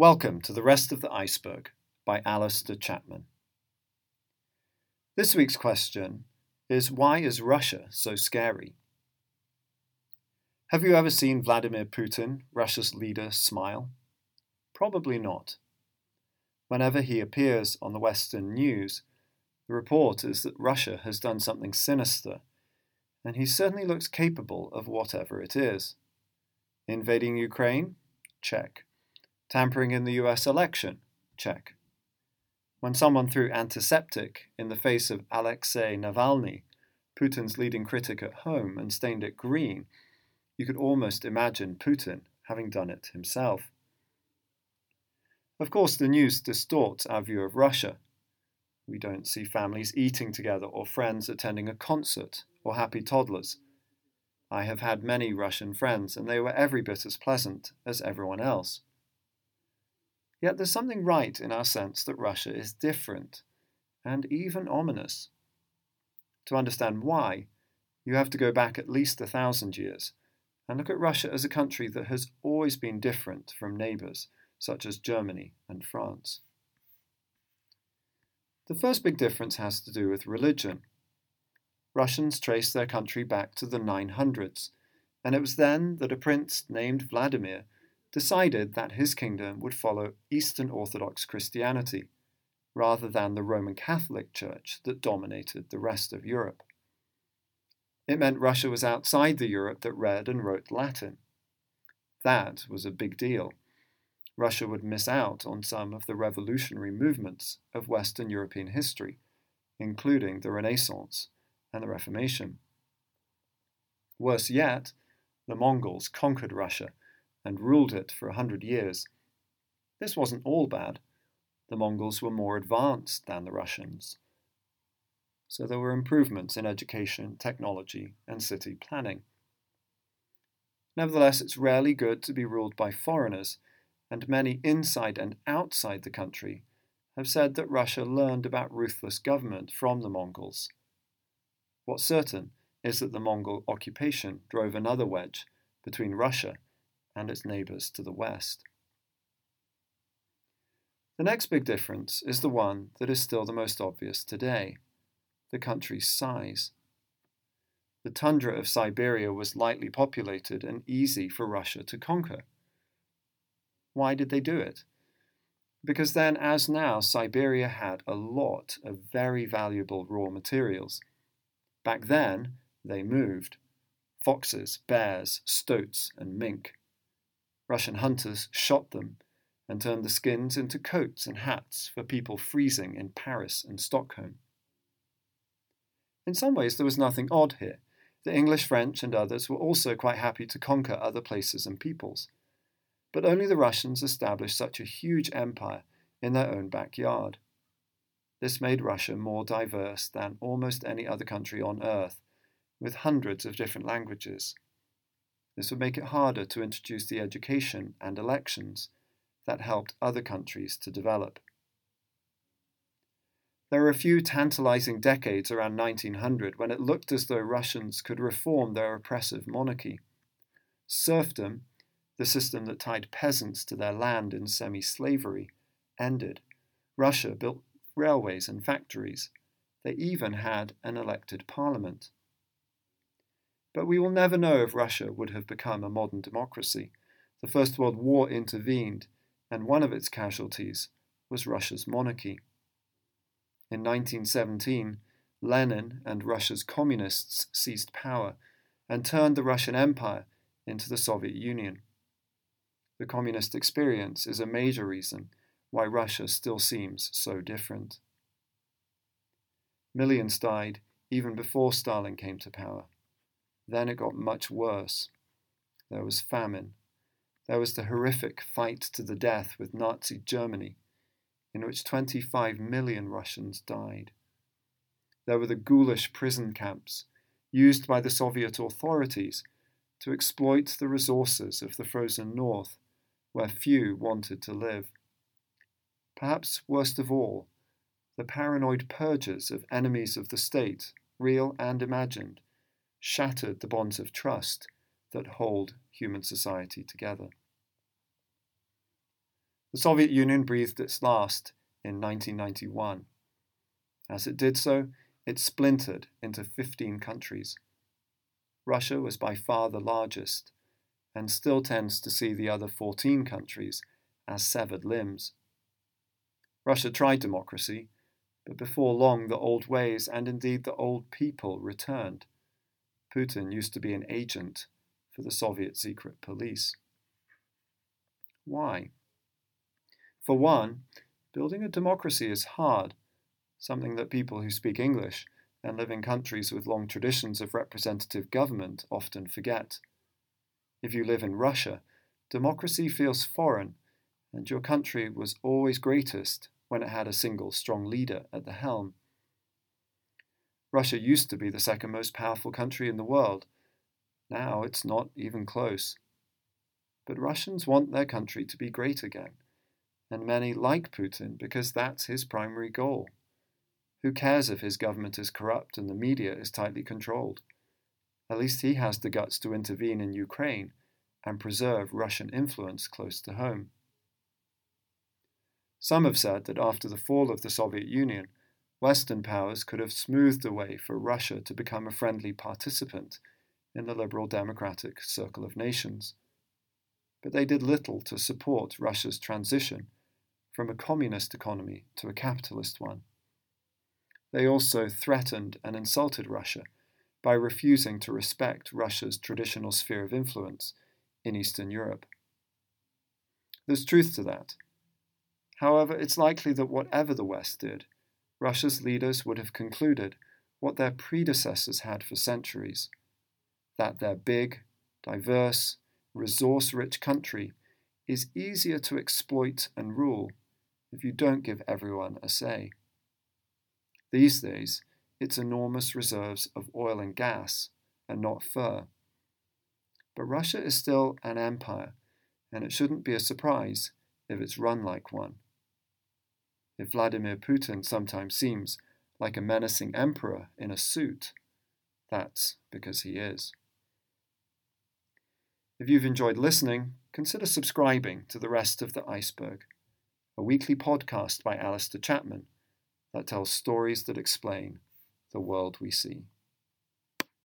Welcome to The Rest of the Iceberg by Alistair Chapman. This week's question is Why is Russia so scary? Have you ever seen Vladimir Putin, Russia's leader, smile? Probably not. Whenever he appears on the Western news, the report is that Russia has done something sinister, and he certainly looks capable of whatever it is. Invading Ukraine? Check. Tampering in the US election? Check. When someone threw antiseptic in the face of Alexei Navalny, Putin's leading critic at home, and stained it green, you could almost imagine Putin having done it himself. Of course, the news distorts our view of Russia. We don't see families eating together or friends attending a concert or happy toddlers. I have had many Russian friends, and they were every bit as pleasant as everyone else. Yet there's something right in our sense that Russia is different, and even ominous. To understand why, you have to go back at least a thousand years and look at Russia as a country that has always been different from neighbours such as Germany and France. The first big difference has to do with religion. Russians trace their country back to the 900s, and it was then that a prince named Vladimir decided that his kingdom would follow Eastern Orthodox Christianity rather than the Roman Catholic Church that dominated the rest of Europe. It meant Russia was outside the Europe that read and wrote Latin. That was a big deal. Russia would miss out on some of the revolutionary movements of Western European history, including the Renaissance and the Reformation. Worse yet, the Mongols conquered Russia and ruled it for a hundred years. This wasn't all bad. The Mongols were more advanced than the Russians. So there were improvements in education, technology, and city planning. Nevertheless, it's rarely good to be ruled by foreigners, and many inside and outside the country have said that Russia learned about ruthless government from the Mongols. What's certain is that the Mongol occupation drove another wedge between Russia and its neighbours to the west. The next big difference is the one that is still the most obvious today the country's size. The tundra of Siberia was lightly populated and easy for Russia to conquer. Why did they do it? Because then, as now, Siberia had a lot of very valuable raw materials. Back then, they moved foxes, bears, stoats, and mink. Russian hunters shot them and turned the skins into coats and hats for people freezing in Paris and Stockholm. In some ways, there was nothing odd here. The English, French, and others were also quite happy to conquer other places and peoples. But only the Russians established such a huge empire in their own backyard. This made Russia more diverse than almost any other country on earth, with hundreds of different languages. This would make it harder to introduce the education and elections that helped other countries to develop. There were a few tantalizing decades around 1900 when it looked as though Russians could reform their oppressive monarchy. Serfdom, the system that tied peasants to their land in semi slavery, ended. Russia built railways and factories. They even had an elected parliament. But we will never know if Russia would have become a modern democracy. The First World War intervened, and one of its casualties was Russia's monarchy. In 1917, Lenin and Russia's communists seized power and turned the Russian Empire into the Soviet Union. The communist experience is a major reason why Russia still seems so different. Millions died even before Stalin came to power. Then it got much worse. There was famine. There was the horrific fight to the death with Nazi Germany, in which 25 million Russians died. There were the ghoulish prison camps used by the Soviet authorities to exploit the resources of the frozen north, where few wanted to live. Perhaps worst of all, the paranoid purges of enemies of the state, real and imagined, shattered the bonds of trust that hold human society together. The Soviet Union breathed its last in 1991. As it did so, it splintered into 15 countries. Russia was by far the largest, and still tends to see the other 14 countries as severed limbs. Russia tried democracy, but before long the old ways and indeed the old people returned. Putin used to be an agent for the Soviet secret police. Why? For one, building a democracy is hard, something that people who speak English and live in countries with long traditions of representative government often forget. If you live in Russia, democracy feels foreign, and your country was always greatest when it had a single strong leader at the helm. Russia used to be the second most powerful country in the world. Now it's not even close. But Russians want their country to be great again, and many like Putin because that's his primary goal. Who cares if his government is corrupt and the media is tightly controlled? At least he has the guts to intervene in Ukraine and preserve Russian influence close to home. Some have said that after the fall of the Soviet Union, Western powers could have smoothed the way for Russia to become a friendly participant in the liberal democratic circle of nations. But they did little to support Russia's transition from a communist economy to a capitalist one. They also threatened and insulted Russia by refusing to respect Russia's traditional sphere of influence in Eastern Europe. There's truth to that. However, it's likely that whatever the West did, Russia's leaders would have concluded what their predecessors had for centuries that their big, diverse, resource rich country is easier to exploit and rule if you don't give everyone a say. These days, its enormous reserves of oil and gas and not fur. But Russia is still an empire, and it shouldn't be a surprise if it's run like one if Vladimir Putin sometimes seems like a menacing emperor in a suit, that's because he is. If you've enjoyed listening, consider subscribing to The Rest of the Iceberg, a weekly podcast by Alistair Chapman that tells stories that explain the world we see.